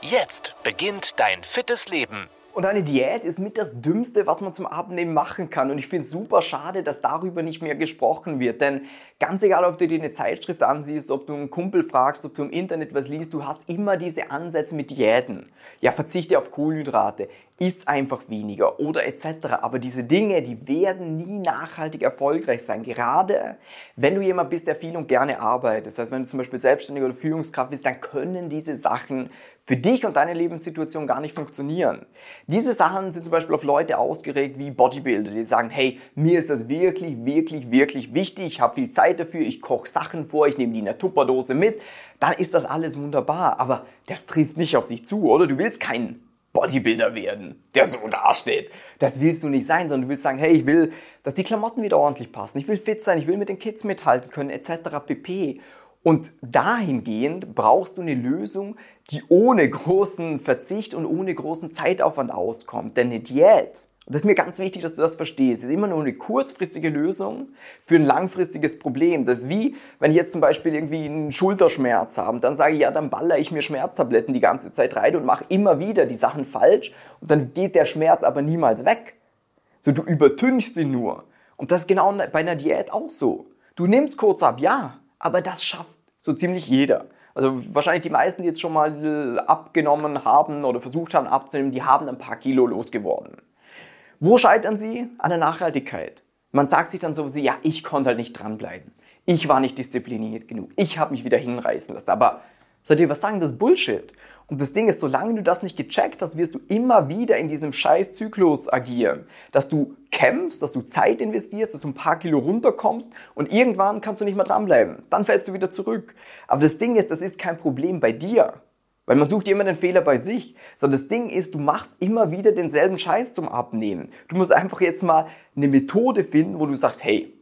Jetzt beginnt dein fittes Leben. Und eine Diät ist mit das Dümmste, was man zum Abnehmen machen kann. Und ich finde es super schade, dass darüber nicht mehr gesprochen wird. Denn ganz egal, ob du dir eine Zeitschrift ansiehst, ob du einen Kumpel fragst, ob du im Internet was liest, du hast immer diese Ansätze mit Diäten. Ja, verzichte auf Kohlenhydrate, iss einfach weniger oder etc. Aber diese Dinge, die werden nie nachhaltig erfolgreich sein. Gerade wenn du jemand bist, der viel und gerne arbeitet. Das heißt, wenn du zum Beispiel selbstständig oder Führungskraft bist, dann können diese Sachen für dich und deine Lebenssituation gar nicht funktionieren. Diese Sachen sind zum Beispiel auf Leute ausgeregt wie Bodybuilder, die sagen, hey, mir ist das wirklich, wirklich, wirklich wichtig, ich habe viel Zeit dafür, ich koche Sachen vor, ich nehme die in der Tupperdose mit, dann ist das alles wunderbar. Aber das trifft nicht auf dich zu, oder? Du willst keinen Bodybuilder werden, der so dasteht. Das willst du nicht sein, sondern du willst sagen, hey, ich will, dass die Klamotten wieder ordentlich passen, ich will fit sein, ich will mit den Kids mithalten können, etc. pp. Und dahingehend brauchst du eine Lösung, die ohne großen Verzicht und ohne großen Zeitaufwand auskommt. Denn eine Diät, und das ist mir ganz wichtig, dass du das verstehst, ist immer nur eine kurzfristige Lösung für ein langfristiges Problem. Das ist wie, wenn ich jetzt zum Beispiel irgendwie einen Schulterschmerz habe, dann sage ich, ja, dann baller ich mir Schmerztabletten die ganze Zeit rein und mache immer wieder die Sachen falsch und dann geht der Schmerz aber niemals weg. So, du übertünchst ihn nur. Und das ist genau bei einer Diät auch so. Du nimmst kurz ab, ja, aber das schafft so ziemlich jeder. Also wahrscheinlich die meisten, die jetzt schon mal abgenommen haben oder versucht haben abzunehmen, die haben ein paar Kilo losgeworden. Wo scheitern sie? An der Nachhaltigkeit. Man sagt sich dann so, ja, ich konnte halt nicht dranbleiben. Ich war nicht diszipliniert genug. Ich habe mich wieder hinreißen lassen. Aber soll ich was sagen? Das ist Bullshit. Und das Ding ist, solange du das nicht gecheckt hast, wirst du immer wieder in diesem scheiß Zyklus agieren. Dass du kämpfst, dass du Zeit investierst, dass du ein paar Kilo runterkommst und irgendwann kannst du nicht mehr dranbleiben. Dann fällst du wieder zurück. Aber das Ding ist, das ist kein Problem bei dir. Weil man sucht immer den Fehler bei sich. Sondern das Ding ist, du machst immer wieder denselben Scheiß zum Abnehmen. Du musst einfach jetzt mal eine Methode finden, wo du sagst, hey,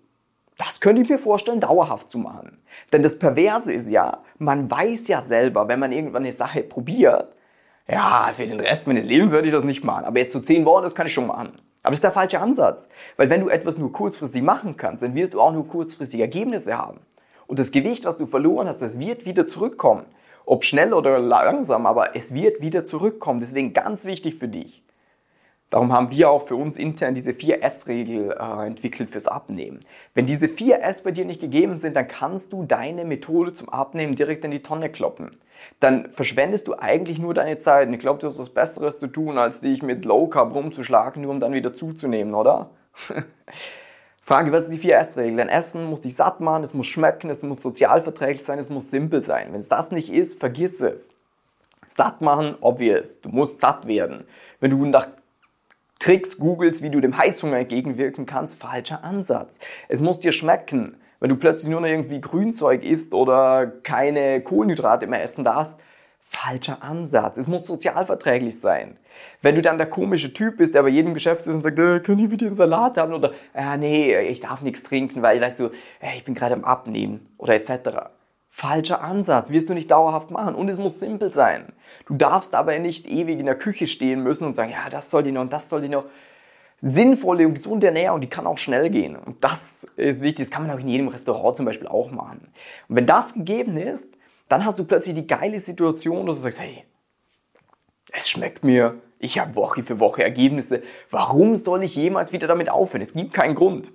das könnte ich mir vorstellen, dauerhaft zu machen. Denn das Perverse ist ja, man weiß ja selber, wenn man irgendwann eine Sache probiert, ja, für den Rest meines Lebens werde ich das nicht machen. Aber jetzt so zehn Wochen, das kann ich schon machen. Aber das ist der falsche Ansatz. Weil wenn du etwas nur kurzfristig machen kannst, dann wirst du auch nur kurzfristige Ergebnisse haben. Und das Gewicht, was du verloren hast, das wird wieder zurückkommen. Ob schnell oder langsam, aber es wird wieder zurückkommen. Deswegen ganz wichtig für dich. Darum haben wir auch für uns intern diese 4S-Regel äh, entwickelt fürs Abnehmen. Wenn diese 4S bei dir nicht gegeben sind, dann kannst du deine Methode zum Abnehmen direkt in die Tonne kloppen. Dann verschwendest du eigentlich nur deine Zeit. Ich glaube, du hast was Besseres zu tun, als dich mit Low Carb rumzuschlagen, nur um dann wieder zuzunehmen, oder? Frage, was ist die 4S-Regel? Dein Essen muss dich satt machen, es muss schmecken, es muss sozialverträglich sein, es muss simpel sein. Wenn es das nicht ist, vergiss es. Satt machen, obvious. Du musst satt werden. Wenn du nach Tricks googelst, wie du dem Heißhunger entgegenwirken kannst, falscher Ansatz. Es muss dir schmecken. Wenn du plötzlich nur noch irgendwie Grünzeug isst oder keine Kohlenhydrate mehr essen darfst, falscher Ansatz. Es muss sozialverträglich sein. Wenn du dann der komische Typ bist, der bei jedem Geschäft ist und sagt, äh, kann ich bitte einen Salat haben? Oder, äh, nee, ich darf nichts trinken, weil, weißt du, äh, ich bin gerade am Abnehmen oder etc. Falscher Ansatz, wirst du nicht dauerhaft machen. Und es muss simpel sein. Du darfst aber nicht ewig in der Küche stehen müssen und sagen, ja, das soll die noch und das soll die noch. Sinnvolle und gesunde Ernährung, die kann auch schnell gehen. Und das ist wichtig. Das kann man auch in jedem Restaurant zum Beispiel auch machen. Und wenn das gegeben ist, dann hast du plötzlich die geile Situation, dass du sagst, hey, es schmeckt mir, ich habe Woche für Woche Ergebnisse. Warum soll ich jemals wieder damit aufhören? Es gibt keinen Grund.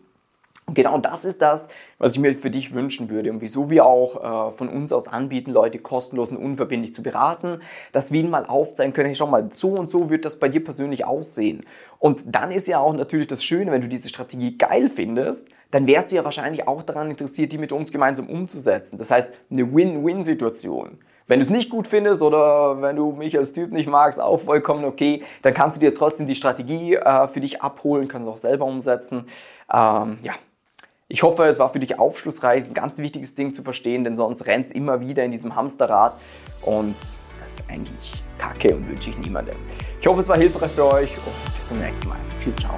Und genau das ist das, was ich mir für dich wünschen würde und wieso wir auch äh, von uns aus anbieten, Leute kostenlos und unverbindlich zu beraten, dass wir ihnen mal aufzeigen können, hey, schau mal, so und so wird das bei dir persönlich aussehen. Und dann ist ja auch natürlich das Schöne, wenn du diese Strategie geil findest, dann wärst du ja wahrscheinlich auch daran interessiert, die mit uns gemeinsam umzusetzen. Das heißt, eine Win-Win-Situation. Wenn du es nicht gut findest oder wenn du mich als Typ nicht magst, auch vollkommen okay, dann kannst du dir trotzdem die Strategie äh, für dich abholen, kannst es auch selber umsetzen. Ähm, ja, ich hoffe, es war für dich aufschlussreich. Ein ganz wichtiges Ding zu verstehen, denn sonst rennst du immer wieder in diesem Hamsterrad und das ist eigentlich kacke und wünsche ich niemandem. Ich hoffe, es war hilfreich für euch und bis zum nächsten Mal. Tschüss, ciao.